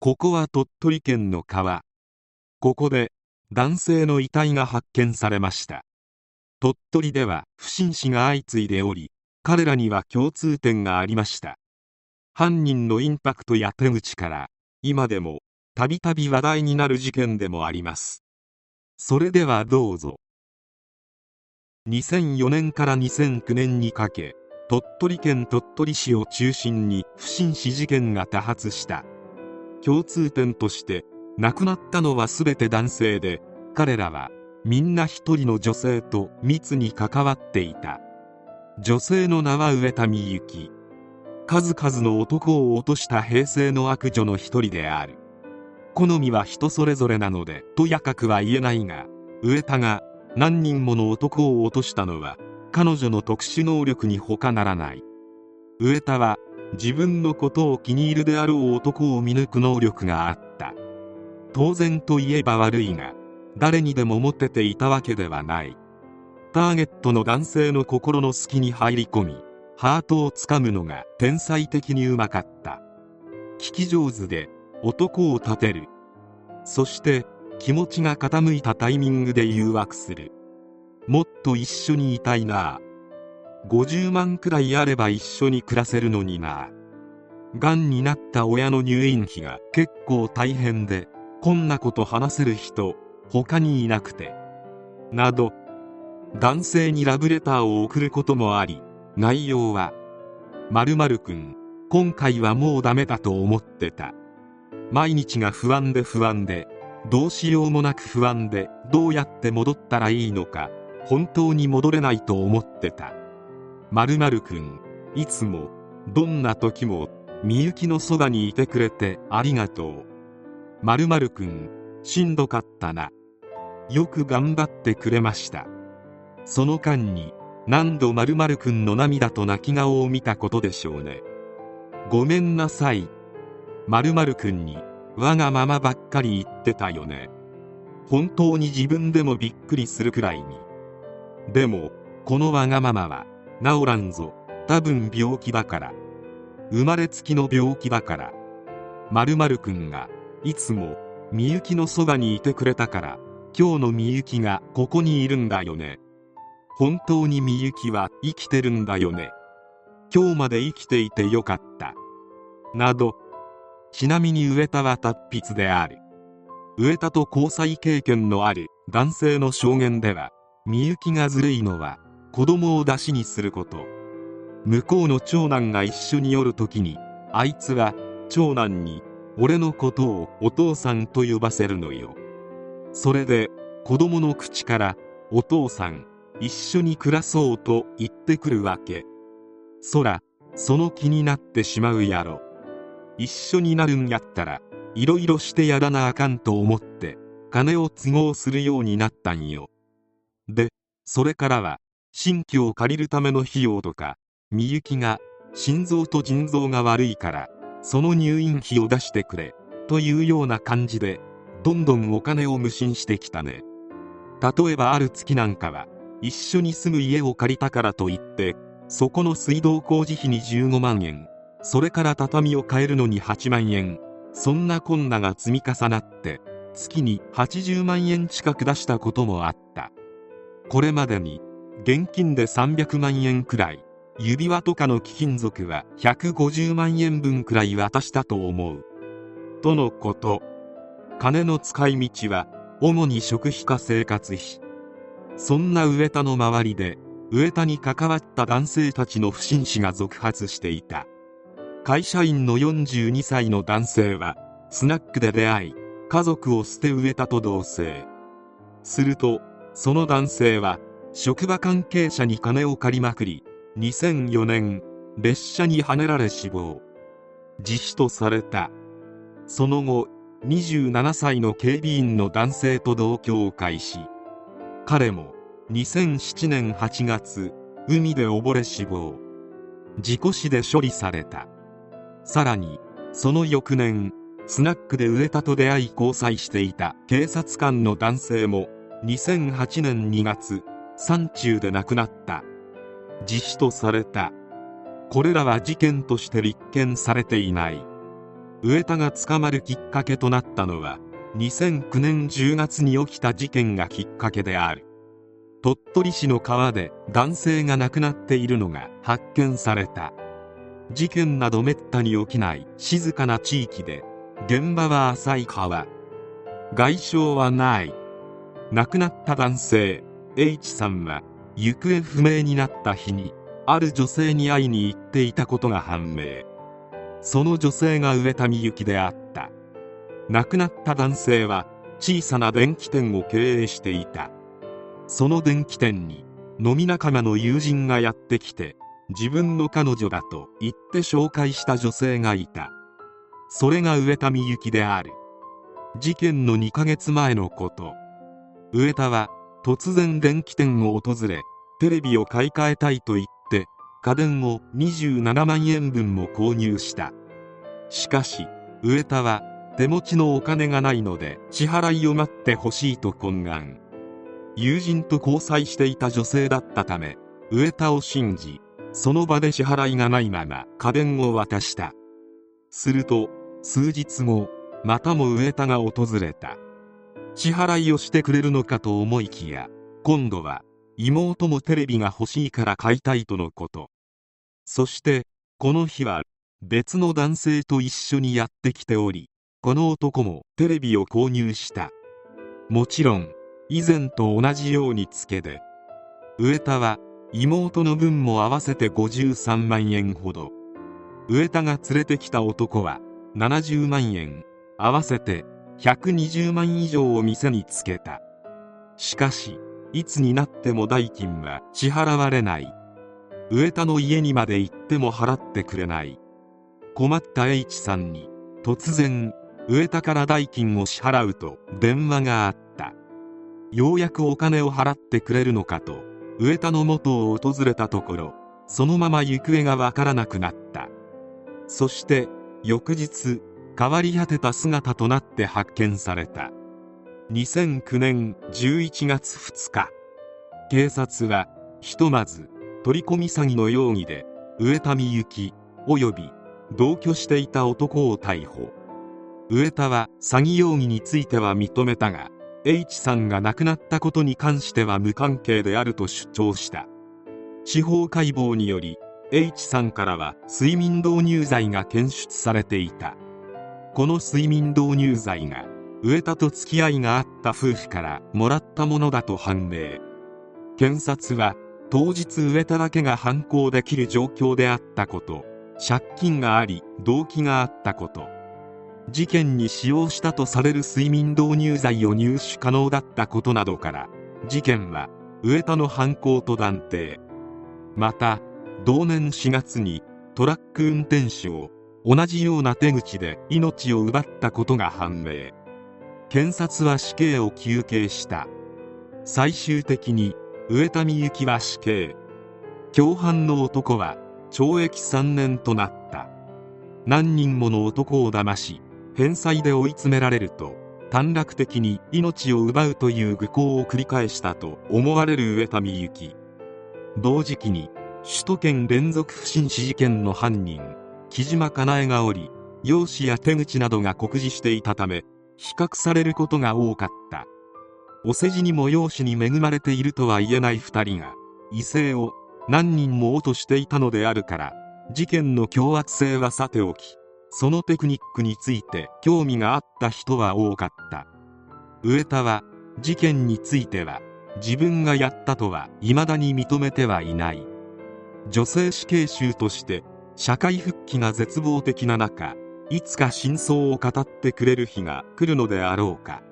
ここは鳥取県の川。ここで男性の遺体が発見されました。鳥取では不審死が相次いでおり彼らには共通点がありました。犯人のインパクトや手口から今でもたびたび話題になる事件でもあります。それではどうぞ。2004年から2009年にかけ鳥取県鳥取市を中心に不審死事件が多発した。共通点として亡くなったのは全て男性で彼らはみんな一人の女性と密に関わっていた。女性の名は上田美幸。数々の男を落とした平成の悪女の一人である。好みは人それぞれなのでとやかくは言えないが上田が何人もの男を落としたのは彼女の特殊能力に他ならない。上田は自分のことを気に入るであろう男を見抜く能力があった。当然といえば悪いが誰にでも持ってていたわけではない。ターゲットの男性の心の隙に入り込みハートをつかむのが天才的にうまかった。聞き上手で男を立てる。そして気持ちが傾いたタイミングで誘惑する。もっと一緒にいたいな50万くらいあれば一緒に暮らせるのにな。がんになった親の入院費が結構大変でこんなこと話せる人他にいなくて。など男性にラブレターを送ることもあり内容は〇〇くん今回はもうダメだと思ってた。毎日が不安で不安でどうしようもなく不安でどうやって戻ったらいいのか本当に戻れないと思ってた。〇〇くんいつもどんな時もみゆきのそばにいてくれてありがとう。〇〇くんしんどかったな。よく頑張ってくれました。その間に何度〇〇くんの涙と泣き顔を見たことでしょうね。ごめんなさい。〇〇くんにわがままばっかり言ってたよね。本当に自分でもびっくりするくらいに。でもこのわがままは治らんぞ。多分病気だから。生まれつきの病気だから。〇〇くんがいつもみゆきのそばにいてくれたから今日のみゆきがここにいるんだよね。本当にみゆきは生きてるんだよね。今日まで生きていてよかった。など。ちなみに上田は達筆である。上田と交際経験のある男性の証言ではみゆきがずるいのは子供を出しにすること。向こうの長男が一緒におる時にあいつは長男に俺のことをお父さんと呼ばせるのよ。それで子供の口からお父さん一緒に暮らそうと言ってくるわけ。そらその気になってしまうやろ。一緒になるんやったらいろいろしてやらなあかんと思って金を都合するようになったんよ。でそれからは新居を借りるための費用とかみゆきが心臓と腎臓が悪いからその入院費を出してくれというような感じでどんどんお金を無心してきたね。例えばある月なんかは一緒に住む家を借りたからといってそこの水道工事費に15万円それから畳を変えるのに8万円そんなこんなが積み重なって月に80万円近く出したこともあった。これまでに現金で300万円くらい。指輪とかの貴金属は150万円分くらい渡したと思う。とのこと。金の使い道は主に食費か生活費。そんな上田の周りで上田に関わった男性たちの不審死が続発していた。会社員の42歳の男性はスナックで出会い家族を捨て植えたと同棲。するとその男性は職場関係者に金を借りまくり2004年列車にはねられ死亡。自死とされた。その後27歳の警備員の男性と同居を開始。彼も2007年8月海で溺れ死亡。事故死で処理された。さらにその翌年スナックで上田と出会い交際していた警察官の男性も2008年2月山中で亡くなった。自死とされた。これらは事件として立件されていない。上田が捕まるきっかけとなったのは2009年10月に起きた事件がきっかけである。鳥取市の川で男性が亡くなっているのが発見された。事件などめったに起きない静かな地域で現場は浅い川。外傷はない。亡くなった男性。H さんは行方不明になった日にある女性に会いに行っていたことが判明。その女性が上田美幸であった。亡くなった男性は小さな電気店を経営していた。その電気店に飲み仲間の友人がやってきて自分の彼女だと言って紹介した女性がいた。それが上田美幸である。事件の2ヶ月前のこと。上田は突然電気店を訪れテレビを買い替えたいと言って家電を27万円分も購入した。しかし上田は手持ちのお金がないので支払いを待ってほしいと懇願。友人と交際していた女性だったため上田を信じその場で支払いがないまま家電を渡した。すると数日後またも上田が訪れた。支払いをしてくれるのかと思いきや今度は妹もテレビが欲しいから買いたいとのこと。そしてこの日は別の男性と一緒にやってきておりこの男もテレビを購入した。もちろん以前と同じようにつけで上田は妹の分も合わせて53万円ほど。上田が連れてきた男は70万円合わせて120万以上を店につけた。しかしいつになっても代金は支払われない。上田の家にまで行っても払ってくれない。困った H さんに突然上田から代金を支払うと電話があった。ようやくお金を払ってくれるのかと上田の元を訪れたところそのまま行方がわからなくなった。そして翌日変わり果てた姿となって発見された。2009年11月2日。警察はひとまず取り込み詐欺の容疑で上田美幸及び同居していた男を逮捕。上田は詐欺容疑については認めたが H さんが亡くなったことに関しては無関係であると主張した。司法解剖により H さんからは睡眠導入剤が検出されていた。この睡眠導入剤が上田と付き合いがあった夫婦からもらったものだと判明。検察は当日上田だけが犯行できる状況であったこと借金があり動機があったこと事件に使用したとされる睡眠導入剤を入手可能だったことなどから事件は上田の犯行と断定。また同年4月にトラック運転手を同じような手口で命を奪ったことが判明。検察は死刑を求刑した。最終的に上田美幸は死刑。共犯の男は懲役3年となった。何人もの男を騙し返済で追い詰められると短絡的に命を奪うという愚行を繰り返したと思われる上田美幸。同時期に首都圏連続不審死事件の犯人。木島かなえがおり容姿や手口などが酷似していたため比較されることが多かった。お世辞にも容姿に恵まれているとは言えない2人が異性を何人も落としていたのであるから事件の凶悪性はさておきそのテクニックについて興味があった人は多かった。上田は事件については自分がやったとは未だに認めてはいない。女性死刑囚として社会復帰が絶望的な中いつか真相を語ってくれる日が来るのであろうか。